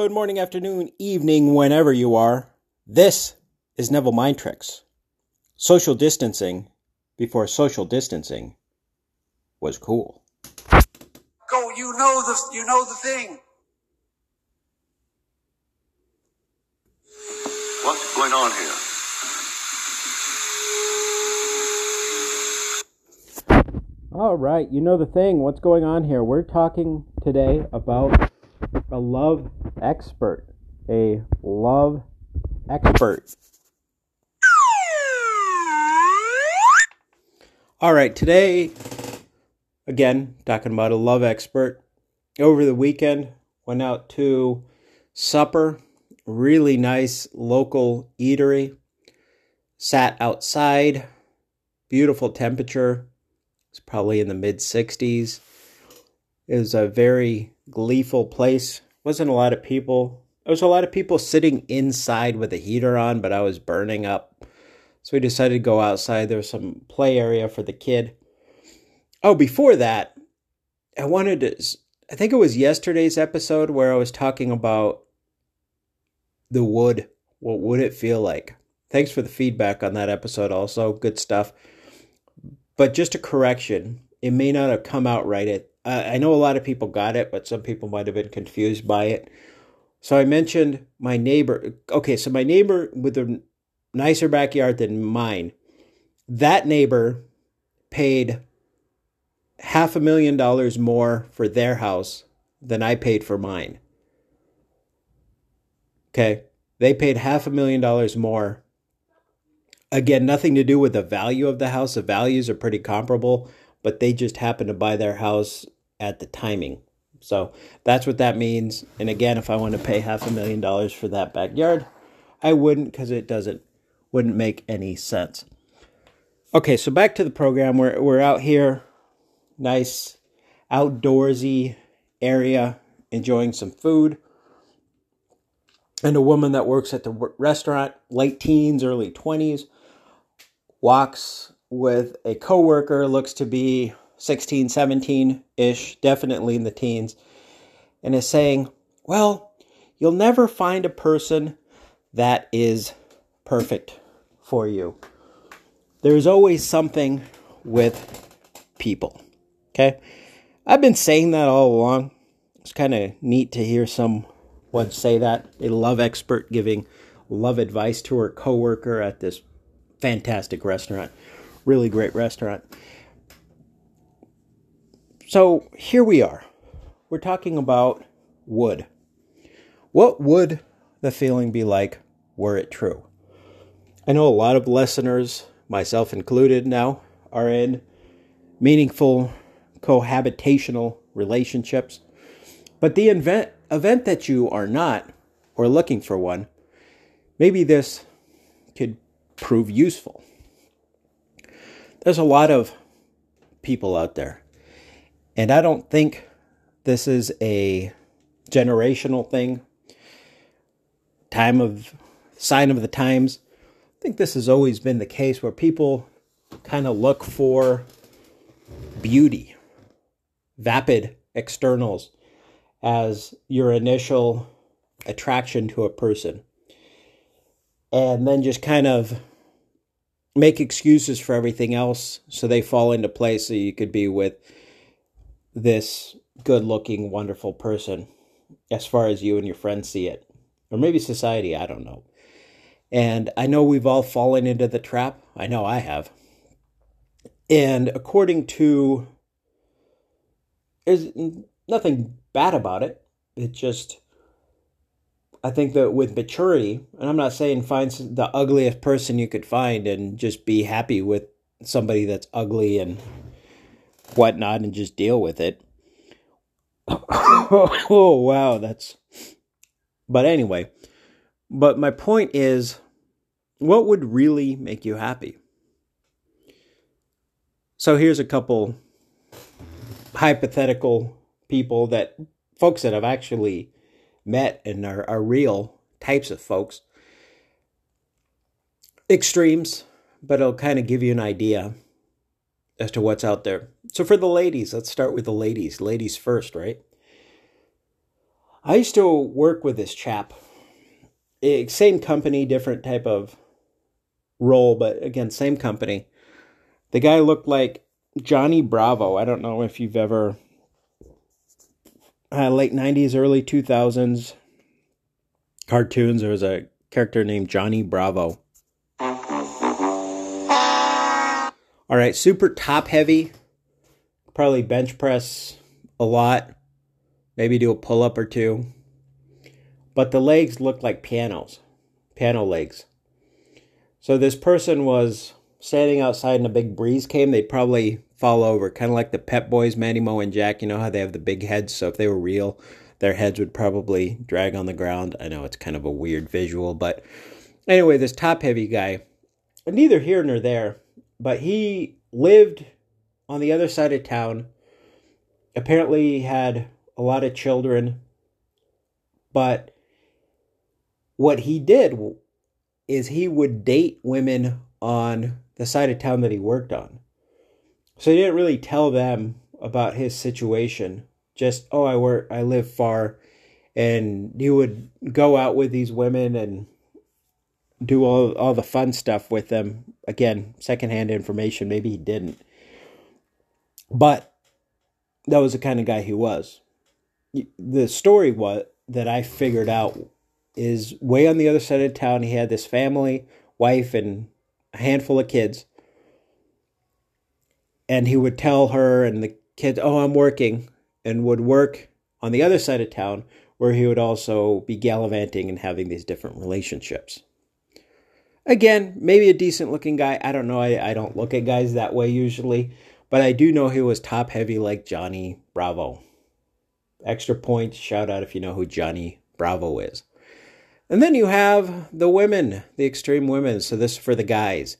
Good morning, afternoon, evening, whenever you are. This is Neville Mind Tricks. Social distancing before social distancing was cool. Go, you know the you know the thing. What's going on here? All right, you know the thing. What's going on here? We're talking today about a love expert. A love expert. All right, today, again, talking about a love expert. Over the weekend, went out to supper, really nice local eatery. Sat outside, beautiful temperature. It's probably in the mid 60s. It was a very gleeful place. Wasn't a lot of people. There was a lot of people sitting inside with the heater on, but I was burning up. So we decided to go outside. There was some play area for the kid. Oh, before that, I wanted to. I think it was yesterday's episode where I was talking about the wood. What would it feel like? Thanks for the feedback on that episode, also. Good stuff. But just a correction, it may not have come out right. It, I know a lot of people got it, but some people might have been confused by it. So I mentioned my neighbor. Okay, so my neighbor with a nicer backyard than mine, that neighbor paid half a million dollars more for their house than I paid for mine. Okay, they paid half a million dollars more. Again, nothing to do with the value of the house. The values are pretty comparable, but they just happened to buy their house at the timing. So that's what that means. And again, if I want to pay half a million dollars for that backyard, I wouldn't because it doesn't wouldn't make any sense. Okay, so back to the program. We're we're out here, nice outdoorsy area, enjoying some food. And a woman that works at the restaurant, late teens, early 20s, walks with a coworker, looks to be 16, 17 ish, definitely in the teens, and is saying, Well, you'll never find a person that is perfect for you. There's always something with people. Okay? I've been saying that all along. It's kind of neat to hear someone say that. A love expert giving love advice to her coworker at this fantastic restaurant. Really great restaurant. So here we are. We're talking about would. What would the feeling be like were it true? I know a lot of listeners, myself included now, are in meaningful cohabitational relationships. But the event, event that you are not, or looking for one, maybe this could prove useful. There's a lot of people out there, and I don't think this is a generational thing, time of sign of the times. I think this has always been the case where people kind of look for beauty, vapid externals as your initial attraction to a person. And then just kind of make excuses for everything else so they fall into place so you could be with this good looking, wonderful person as far as you and your friends see it. Or maybe society, I don't know. And I know we've all fallen into the trap. I know I have. And according to, there's nothing bad about it. It just, I think that with maturity, and I'm not saying find the ugliest person you could find and just be happy with somebody that's ugly and whatnot and just deal with it. oh, wow, that's. But anyway, but my point is what would really make you happy? So here's a couple hypothetical people that folks that I've actually met and are, are real types of folks. Extremes, but it'll kind of give you an idea as to what's out there. So for the ladies, let's start with the ladies. Ladies first, right? I used to work with this chap. Eh, same company, different type of role, but again, same company. The guy looked like Johnny Bravo. I don't know if you've ever uh, late 90s, early 2000s cartoons. There was a character named Johnny Bravo. All right, super top heavy. Probably bench press a lot. Maybe do a pull up or two. But the legs looked like pianos, piano legs. So this person was standing outside and a big breeze came. They'd probably fall over, kind of like the Pep Boys, Manny Moe and Jack. You know how they have the big heads, so if they were real, their heads would probably drag on the ground. I know it's kind of a weird visual, but anyway, this top heavy guy, neither here nor there, but he lived on the other side of town. Apparently, had a lot of children, but what he did is he would date women on the side of town that he worked on. So he didn't really tell them about his situation. Just, oh, I work, I live far. And he would go out with these women and do all, all the fun stuff with them. Again, secondhand information. Maybe he didn't. But that was the kind of guy he was. The story what that I figured out is way on the other side of town. He had this family, wife, and a handful of kids and he would tell her and the kids, "Oh, I'm working," and would work on the other side of town where he would also be gallivanting and having these different relationships. Again, maybe a decent looking guy. I don't know. I, I don't look at guys that way usually, but I do know he was top heavy like Johnny Bravo. Extra point, shout out if you know who Johnny Bravo is. And then you have the women, the extreme women. So this is for the guys.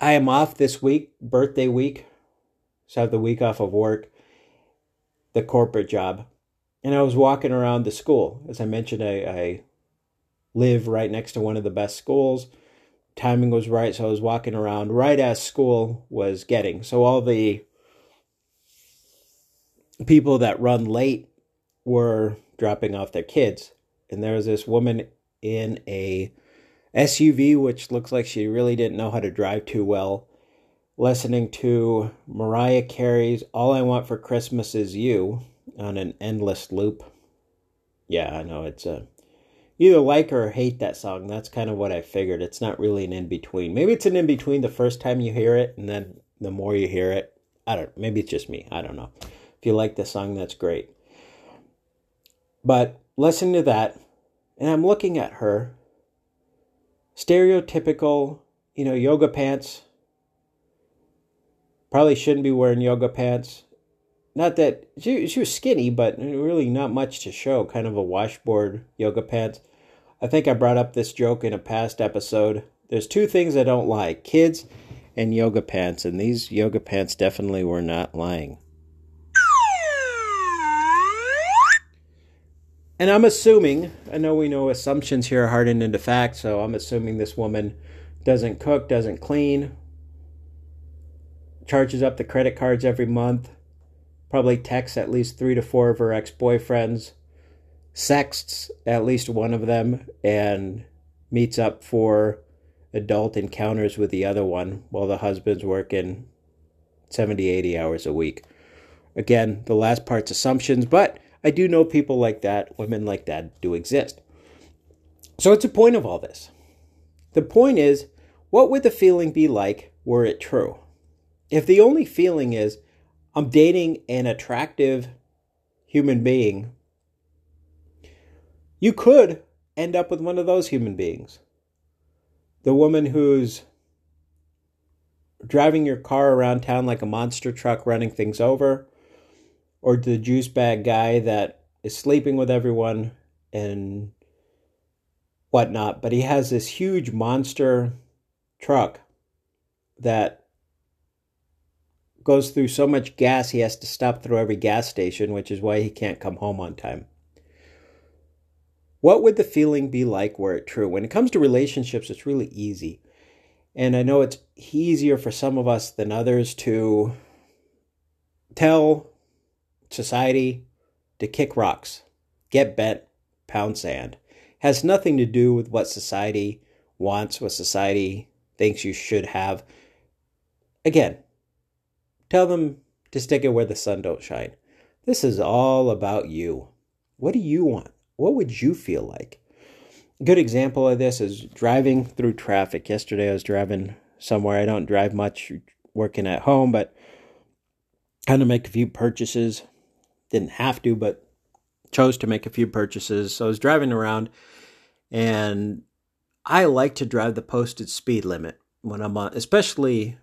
I am off this week, birthday week. So I have the week off of work, the corporate job. And I was walking around the school. As I mentioned, I, I live right next to one of the best schools. Timing was right, so I was walking around right as school was getting. So all the people that run late were dropping off their kids. And there was this woman in a SUV, which looks like she really didn't know how to drive too well. Listening to Mariah Carey's All I Want for Christmas Is You on an endless loop. Yeah, I know it's a either like or hate that song. That's kind of what I figured. It's not really an in between. Maybe it's an in between the first time you hear it and then the more you hear it. I don't maybe it's just me. I don't know. If you like the song, that's great. But listen to that, and I'm looking at her stereotypical, you know, yoga pants. Probably shouldn't be wearing yoga pants. Not that she she was skinny, but really not much to show. Kind of a washboard yoga pants. I think I brought up this joke in a past episode. There's two things I don't like: kids and yoga pants, and these yoga pants definitely were not lying. And I'm assuming, I know we know assumptions here are hardened into fact, so I'm assuming this woman doesn't cook, doesn't clean, charges up the credit cards every month, probably texts at least three to four of her ex boyfriends, sexts at least one of them, and meets up for adult encounters with the other one while the husband's working 70, 80 hours a week. Again, the last part's assumptions, but I do know people like that, women like that do exist. So it's a point of all this. The point is, what would the feeling be like were it true? If the only feeling is, I'm dating an attractive human being, you could end up with one of those human beings. The woman who's driving your car around town like a monster truck, running things over, or the juice bag guy that is sleeping with everyone and whatnot. But he has this huge monster truck that goes through so much gas he has to stop through every gas station, which is why he can't come home on time. What would the feeling be like were it true? When it comes to relationships, it's really easy. And I know it's easier for some of us than others to tell society to kick rocks, get bent, pound sand. Has nothing to do with what society wants, what society thinks you should have. Again, tell them to stick it where the sun don't shine. This is all about you. What do you want? What would you feel like? A good example of this is driving through traffic. Yesterday I was driving somewhere. I don't drive much working at home, but had to make a few purchases. Didn't have to, but chose to make a few purchases. So I was driving around and I like to drive the posted speed limit when I'm on, especially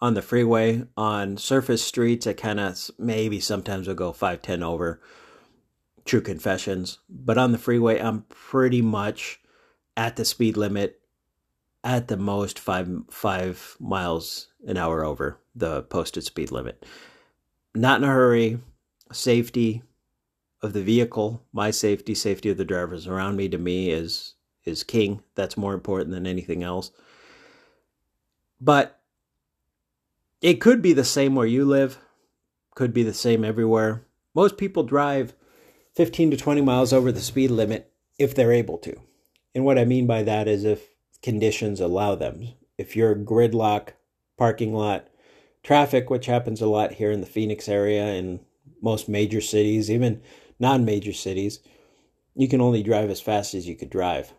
on the freeway. On surface streets, I kind of maybe sometimes will go 510 over. True confessions. But on the freeway, I'm pretty much at the speed limit at the most five five miles an hour over the posted speed limit. Not in a hurry. Safety of the vehicle, my safety, safety of the drivers around me to me is is king. That's more important than anything else. But it could be the same where you live, could be the same everywhere. Most people drive 15 to 20 miles over the speed limit if they're able to. And what I mean by that is if conditions allow them. If you're gridlock, parking lot, traffic, which happens a lot here in the Phoenix area and most major cities, even non major cities, you can only drive as fast as you could drive.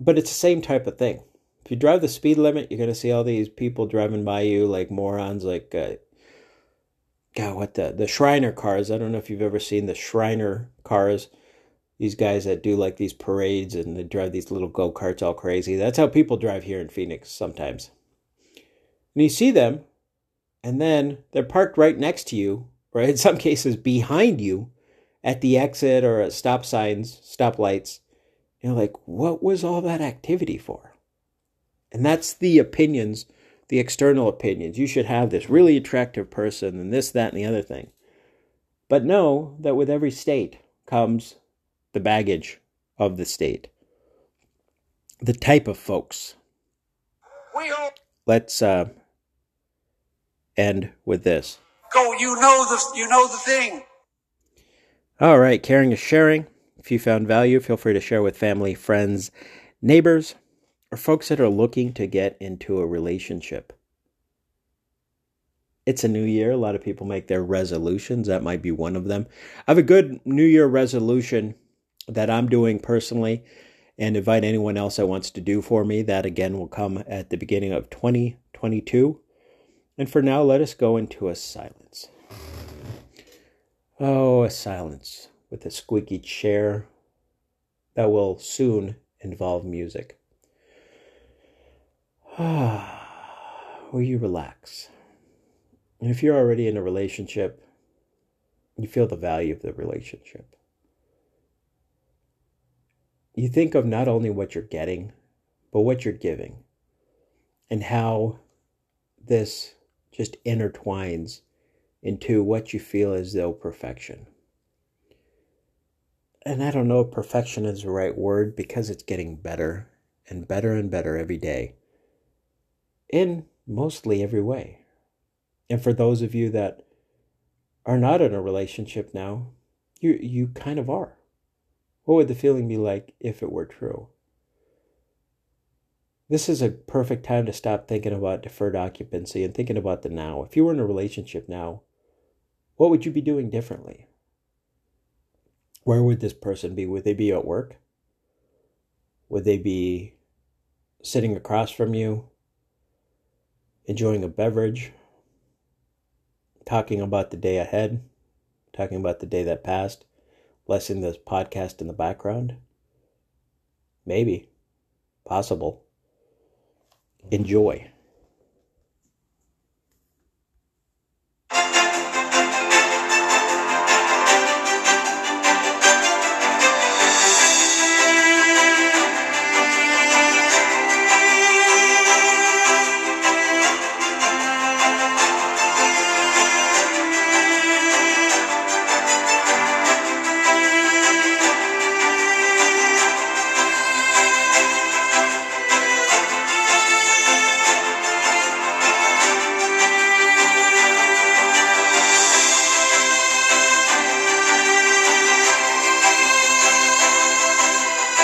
But it's the same type of thing. If you drive the speed limit, you're to see all these people driving by you like morons, like, uh, God, what the, the Shriner cars. I don't know if you've ever seen the Shriner cars. These guys that do like these parades and they drive these little go karts all crazy. That's how people drive here in Phoenix sometimes. And you see them, and then they're parked right next to you, right? In some cases, behind you at the exit or at stop signs, stop lights. You're like, what was all that activity for? And that's the opinions, the external opinions. You should have this really attractive person and this, that, and the other thing. But know that with every state comes the baggage of the state, the type of folks. Let's uh, end with this. go. You know the you know the thing. All right, caring is sharing. If you found value, feel free to share with family, friends, neighbors, or folks that are looking to get into a relationship. It's a new year. A lot of people make their resolutions. That might be one of them. I have a good New Year resolution that I'm doing personally and invite anyone else that wants to do for me. That again will come at the beginning of 2022. And for now, let us go into a silence. Oh, a silence with a squeaky chair that will soon involve music. Ah, will you relax? And if you're already in a relationship, you feel the value of the relationship. You think of not only what you're getting, but what you're giving, and how this just intertwines into what you feel as though perfection. And I don't know if perfection is the right word because it's getting better and better and better every day in mostly every way. And for those of you that are not in a relationship now, you you kind of are. What would the feeling be like if it were true? This is a perfect time to stop thinking about deferred occupancy and thinking about the now. If you were in a relationship now, what would you be doing differently? Where would this person be? Would they be at work? Would they be sitting across from you, enjoying a beverage, talking about the day ahead, talking about the day that passed, blessing this podcast in the background? Maybe. Possible. Enjoy.